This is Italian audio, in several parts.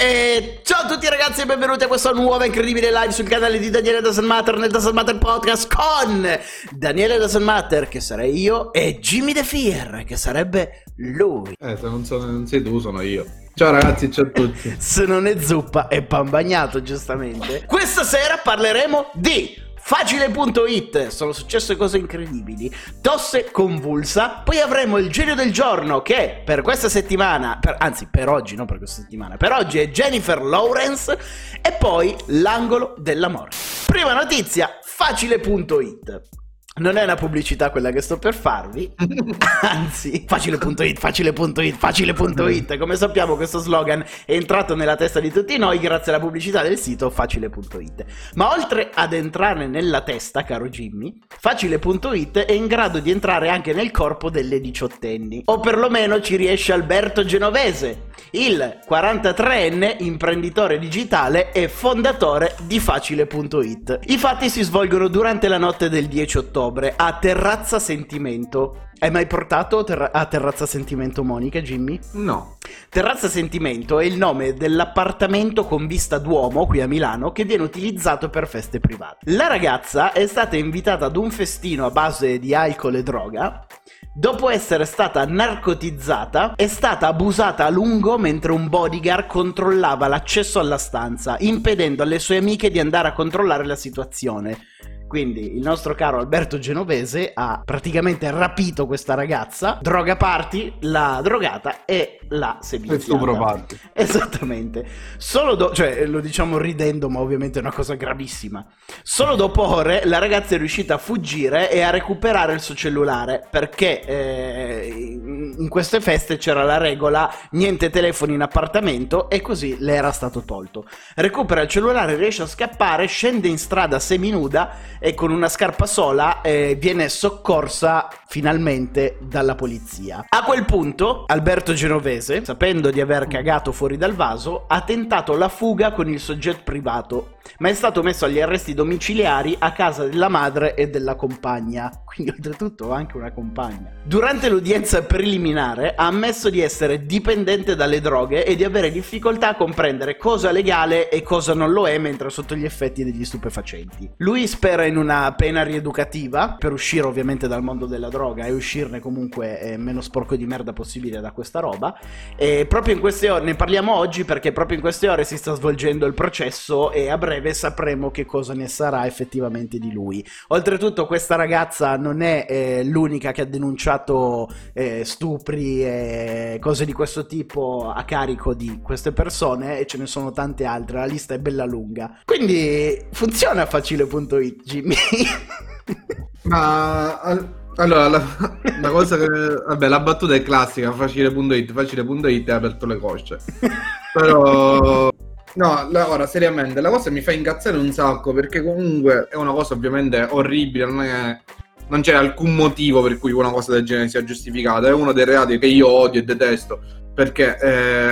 E ciao a tutti ragazzi e benvenuti a questa nuova incredibile live sul canale di Daniele Doesn't Matter nel Doesn't Matter Podcast con Daniele Doesn't Matter che sarei io e Jimmy The Fear che sarebbe lui. Eh, se non, sono, non sei tu sono io. Ciao ragazzi, ciao a tutti. Se non è zuppa è pan bagnato giustamente. Questa sera parleremo di Facile.it, sono successe cose incredibili. Tosse convulsa. Poi avremo il genio del giorno che per questa settimana, per, anzi per oggi, non per questa settimana, per oggi è Jennifer Lawrence. E poi l'angolo dell'amore. Prima notizia, Facile.it. Non è una pubblicità quella che sto per farvi, anzi, facile.it, facile.it, facile.it. Come sappiamo questo slogan è entrato nella testa di tutti noi grazie alla pubblicità del sito facile.it. Ma oltre ad entrare nella testa, caro Jimmy, facile.it è in grado di entrare anche nel corpo delle diciottenni. O perlomeno ci riesce Alberto Genovese, il 43enne imprenditore digitale e fondatore di facile.it. I fatti si svolgono durante la notte del 10 ottobre a Terrazza Sentimento. Hai mai portato ter- a Terrazza Sentimento Monica, Jimmy? No. Terrazza Sentimento è il nome dell'appartamento con vista Duomo qui a Milano che viene utilizzato per feste private. La ragazza è stata invitata ad un festino a base di alcol e droga. Dopo essere stata narcotizzata, è stata abusata a lungo mentre un bodyguard controllava l'accesso alla stanza, impedendo alle sue amiche di andare a controllare la situazione. Quindi il nostro caro Alberto Genovese ha praticamente rapito questa ragazza, droga party, l'ha drogata e l'ha seminata. stupro party. Esattamente. Solo dopo, cioè lo diciamo ridendo, ma ovviamente è una cosa gravissima. Solo dopo ore la ragazza è riuscita a fuggire e a recuperare il suo cellulare perché eh, in queste feste c'era la regola niente telefoni in appartamento e così le era stato tolto. Recupera il cellulare, riesce a scappare, scende in strada seminuda e con una scarpa sola eh, viene soccorsa finalmente dalla polizia. A quel punto Alberto Genovese, sapendo di aver cagato fuori dal vaso, ha tentato la fuga con il soggetto privato, ma è stato messo agli arresti domiciliari a casa della madre e della compagna, quindi oltretutto anche una compagna. Durante l'udienza preliminare ha ammesso di essere dipendente dalle droghe e di avere difficoltà a comprendere cosa legale e cosa non lo è mentre sotto gli effetti degli stupefacenti. Lui spera in una pena rieducativa per uscire ovviamente dal mondo della droga e uscirne comunque eh, meno sporco di merda possibile da questa roba. E proprio in queste ore, ne parliamo oggi perché proprio in queste ore si sta svolgendo il processo e a breve sapremo che cosa ne sarà effettivamente di lui. Oltretutto questa ragazza non è eh, l'unica che ha denunciato eh, stupri e cose di questo tipo a carico di queste persone e ce ne sono tante altre, la lista è bella lunga. Quindi funziona facile.it Jimmy. Ma allora, la, la, cosa che... Vabbè, la battuta è classica, facile.it, facile.it ha aperto le cosce. Però... No, la, ora seriamente, la cosa mi fa incazzare un sacco perché comunque è una cosa ovviamente orribile, non, è, non c'è alcun motivo per cui una cosa del genere sia giustificata, è uno dei reati che io odio e detesto perché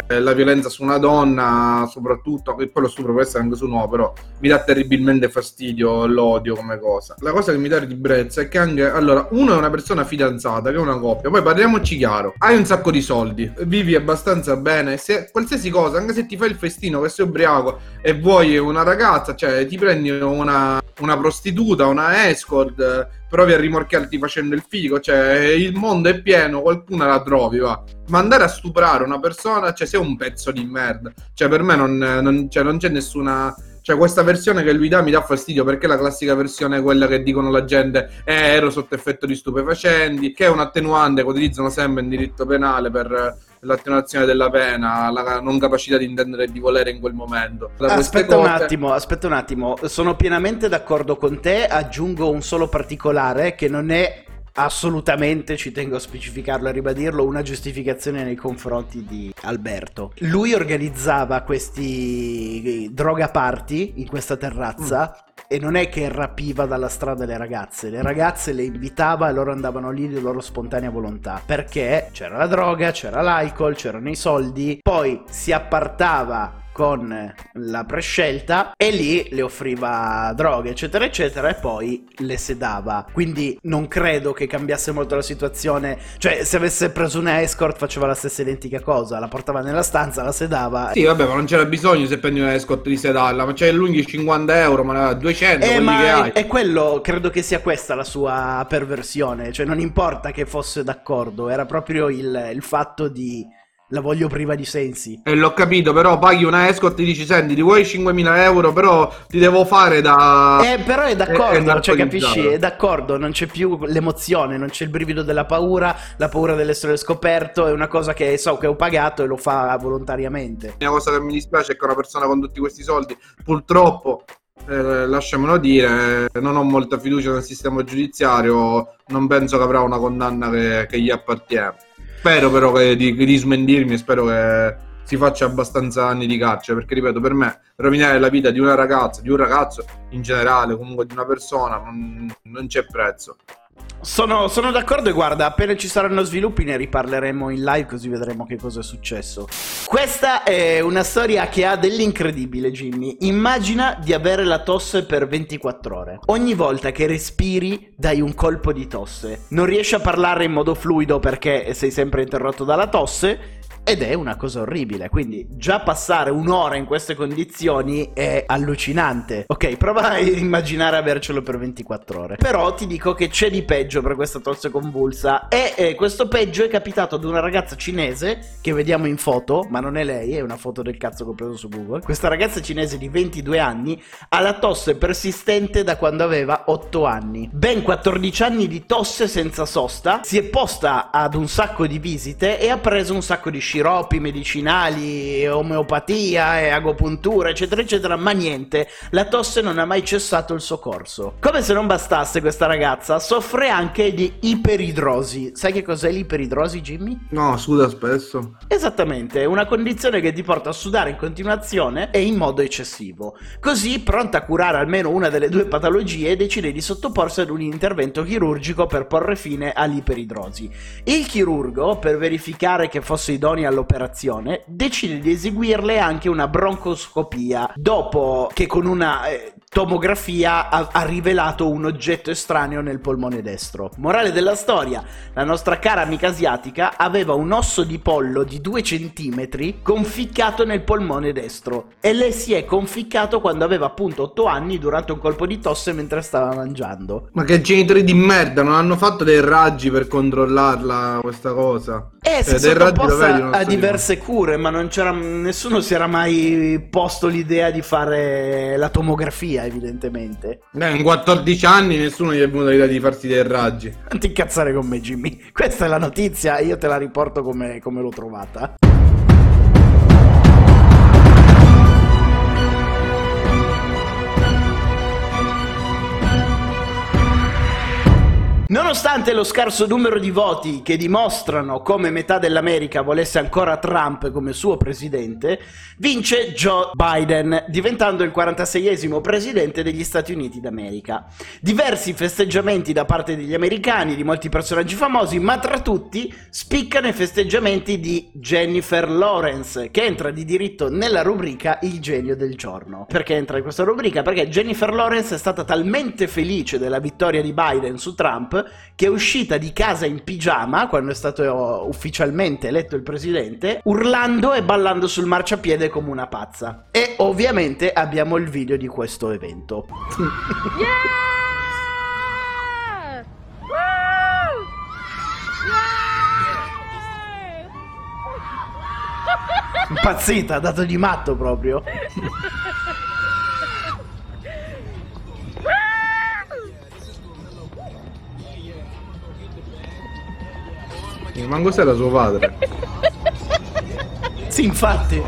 eh, la violenza su una donna, soprattutto, e poi lo stupro può essere anche su un uomo, però mi dà terribilmente fastidio l'odio come cosa. La cosa che mi dà ribrezza è che anche, allora, uno è una persona fidanzata, che è una coppia, poi parliamoci chiaro, hai un sacco di soldi, vivi abbastanza bene, se qualsiasi cosa, anche se ti fai il festino che sei ubriaco e vuoi una ragazza, cioè ti prendi una, una prostituta, una escort, provi a rimorchiarti facendo il figo, cioè il mondo è pieno, qualcuna la trovi, va. Ma andare a stuprare una persona, cioè sei un pezzo di merda. Cioè per me non, non, cioè, non c'è nessuna... Cioè, questa versione che lui dà mi dà fastidio perché la classica versione è quella che dicono la gente eh, ero sotto effetto di stupefacenti, che è un attenuante che utilizzano sempre in diritto penale per l'attenuazione della pena, la non capacità di intendere e di volere in quel momento. aspetta cose... un attimo, aspetta un attimo, sono pienamente d'accordo con te, aggiungo un solo particolare che non è assolutamente, ci tengo a specificarlo e a ribadirlo, una giustificazione nei confronti di Alberto. Lui organizzava questi droga party in questa terrazza. Mm. E non è che rapiva dalla strada le ragazze, le ragazze le invitava e loro andavano lì di loro spontanea volontà. Perché c'era la droga, c'era l'alcol, c'erano i soldi, poi si appartava con la prescelta e lì le offriva droghe, eccetera, eccetera, e poi le sedava. Quindi non credo che cambiasse molto la situazione. Cioè, se avesse preso una escort faceva la stessa identica cosa, la portava nella stanza, la sedava. Sì, vabbè, ma non c'era bisogno se prendi una escort di sedarla, ma c'è lunghi 50 euro, ma 200 eh, ma che hai. è quello, credo che sia questa la sua perversione. Cioè, non importa che fosse d'accordo, era proprio il, il fatto di la voglio priva di sensi. E l'ho capito, però paghi una escort e dici, senti, ti vuoi 5.000 euro, però ti devo fare da... Eh, però è d'accordo, è cioè, narcotizzata. capisci? È d'accordo, non c'è più l'emozione, non c'è il brivido della paura, la paura dell'essere scoperto, è una cosa che so che ho pagato e lo fa volontariamente. Una cosa che mi dispiace è che una persona con tutti questi soldi, purtroppo, eh, lasciamelo dire, eh, non ho molta fiducia nel sistema giudiziario, non penso che avrà una condanna che, che gli appartiene. Spero però che, di, di smentirmi e spero che si faccia abbastanza anni di carcere, perché ripeto, per me rovinare la vita di una ragazza, di un ragazzo in generale, comunque di una persona, non, non c'è prezzo. Sono, sono d'accordo e guarda, appena ci saranno sviluppi ne riparleremo in live così vedremo che cosa è successo. Questa è una storia che ha dell'incredibile Jimmy. Immagina di avere la tosse per 24 ore. Ogni volta che respiri dai un colpo di tosse. Non riesci a parlare in modo fluido perché sei sempre interrotto dalla tosse ed è una cosa orribile, quindi già passare un'ora in queste condizioni è allucinante. Ok, prova a immaginare avercelo per 24 ore. Però ti dico che c'è di peggio per questa tosse convulsa e eh, questo peggio è capitato ad una ragazza cinese che vediamo in foto, ma non è lei, è una foto del cazzo che ho preso su Google. Questa ragazza cinese di 22 anni ha la tosse persistente da quando aveva 8 anni. Ben 14 anni di tosse senza sosta, si è posta ad un sacco di visite e ha preso un sacco di sciroppi medicinali, omeopatia e agopuntura, eccetera, eccetera, ma niente, la tosse non ha mai cessato il suo corso. Come se non bastasse questa ragazza, soffre anche di iperidrosi. Sai che cos'è l'iperidrosi, Jimmy? No, suda spesso. Esattamente, una condizione che ti porta a sudare in continuazione e in modo eccessivo. Così, pronta a curare almeno una delle due patologie, decide di sottoporsi ad un intervento chirurgico per porre fine all'iperidrosi. Il chirurgo, per verificare che fosse all'operazione, decide di eseguirle anche una broncoscopia, dopo che con una eh, tomografia ha, ha rivelato un oggetto estraneo nel polmone destro. Morale della storia, la nostra cara amica asiatica aveva un osso di pollo di 2 cm conficcato nel polmone destro e lei si è conficcato quando aveva appunto 8 anni durante un colpo di tosse mentre stava mangiando. Ma che genitori di merda, non hanno fatto dei raggi per controllarla questa cosa? Eh, si è Eh, sottoposta a diverse cure, ma non c'era, nessuno si era mai posto l'idea di fare la tomografia, evidentemente. Eh, in 14 anni nessuno gli è venuto l'idea di farsi dei raggi. Non ti incazzare con me, Jimmy. Questa è la notizia, io te la riporto come, come l'ho trovata. Nonostante lo scarso numero di voti che dimostrano come metà dell'America volesse ancora Trump come suo presidente, vince Joe Biden, diventando il 46esimo presidente degli Stati Uniti d'America. Diversi festeggiamenti da parte degli americani, di molti personaggi famosi, ma tra tutti spiccano i festeggiamenti di Jennifer Lawrence, che entra di diritto nella rubrica Il genio del giorno. Perché entra in questa rubrica? Perché Jennifer Lawrence è stata talmente felice della vittoria di Biden su Trump che è uscita di casa in pigiama quando è stato ufficialmente eletto il presidente, urlando e ballando sul marciapiede come una pazza. E ovviamente abbiamo il video di questo evento. Yeah! Impazzita, ha dato di matto proprio. Ma cos'era suo padre? Sì, infatti.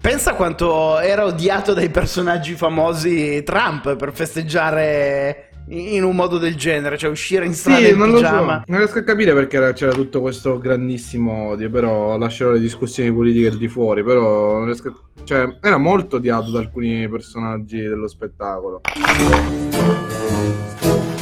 Pensa quanto era odiato dai personaggi famosi Trump per festeggiare in un modo del genere, cioè uscire in strada Sì, in non lo so. pigiama. Non riesco a capire perché era- c'era tutto questo grandissimo odio, però lascerò le discussioni politiche al di fuori, però non riesco a- cioè, era molto odiato da alcuni personaggi dello spettacolo.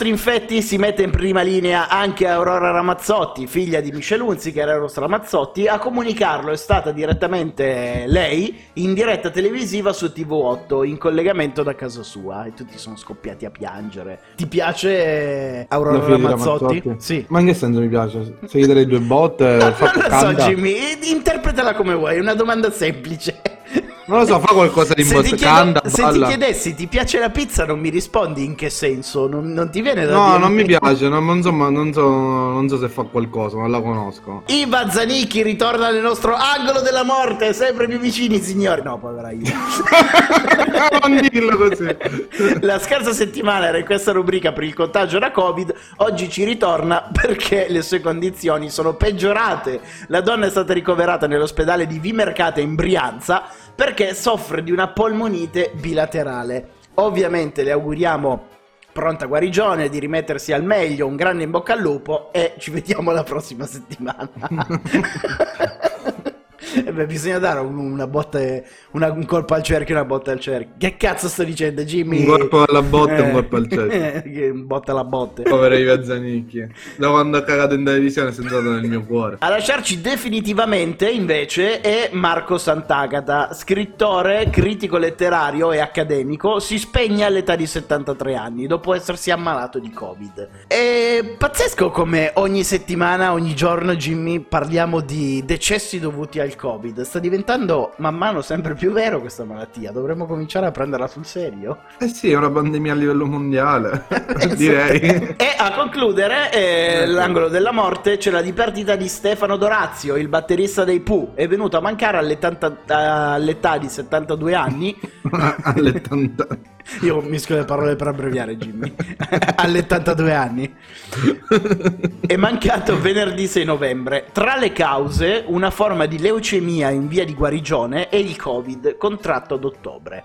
nostri infetti si mette in prima linea anche Aurora Ramazzotti, figlia di Michelunzi, che era Eros Ramazzotti. A comunicarlo è stata direttamente lei in diretta televisiva su TV8 in collegamento da casa sua e tutti sono scoppiati a piangere. Ti piace eh, Aurora Ramazzotti? Ramazzotti? Sì. Ma in che senso mi piace? Sei delle due botte, No, non lo so. Jimmy, interpretala come vuoi, è una domanda semplice. Non lo so, fa qualcosa di Se ti, botte, chiedo- canta, se ti chiedessi ti piace la pizza non mi rispondi in che senso, non, non ti viene da No, non mi piace, non, non so, ma non, so, non so se fa qualcosa, non la conosco. Iva Zanicchi ritorna nel nostro angolo della morte, sempre più vicini signori. No, povera Iva. non dirlo così. La scorsa settimana era in questa rubrica per il contagio da Covid, oggi ci ritorna perché le sue condizioni sono peggiorate. La donna è stata ricoverata nell'ospedale di Vimercate in Brianza perché soffre di una polmonite bilaterale. Ovviamente le auguriamo pronta guarigione, di rimettersi al meglio, un grande in bocca al lupo e ci vediamo la prossima settimana. Eh beh, bisogna dare un- una botta, una- un colpo al cerchio e una botta al cerchio. Che cazzo sto dicendo, Jimmy? Un colpo alla botte e un colpo al cerchio. un botta alla botte. Povera Iva Zanicchi. Da quando ha cagato in televisione è entrato nel mio cuore. A lasciarci definitivamente invece è Marco Sant'Agata, scrittore, critico letterario e accademico, si spegne all'età di 73 anni dopo essersi ammalato di Covid. È pazzesco come ogni settimana, ogni giorno Jimmy parliamo di decessi dovuti al Covid. Sta diventando man mano sempre più vero questa malattia, dovremmo cominciare a prenderla sul serio. Eh sì, è una pandemia a livello mondiale, direi. E a concludere eh, l'angolo della morte c'è la dipartita di Stefano Dorazio, il batterista dei Pooh. È venuto a mancare all'età, all'età di 72 anni. All'ettanta. Io mischio le parole per abbreviare, Jimmy. All'82 anni. È mancato venerdì 6 novembre. Tra le cause, una forma di leucemia in via di guarigione e il Covid contratto ad ottobre.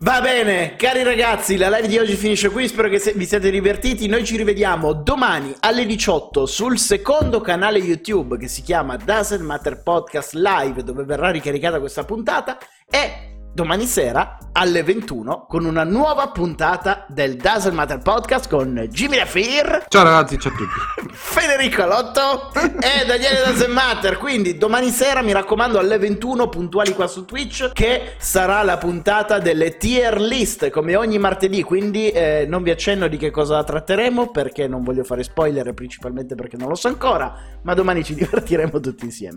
Va bene, cari ragazzi, la live di oggi finisce qui, spero che vi siate divertiti. Noi ci rivediamo domani alle 18 sul secondo canale YouTube che si chiama Doesn't Matter Podcast Live, dove verrà ricaricata questa puntata, e domani sera alle 21 con una nuova puntata del Doesn't Matter Podcast con Jimmy Lafir. Ciao ragazzi, ciao a tutti. Federico Alotto e Daniele Doesn't Matter. Quindi domani sera mi raccomando alle 21 puntuali qua su Twitch che sarà la puntata delle tier list come ogni martedì. Quindi eh, non vi accenno di che cosa tratteremo perché non voglio fare spoiler principalmente perché non lo so ancora. Ma domani ci divertiremo tutti insieme.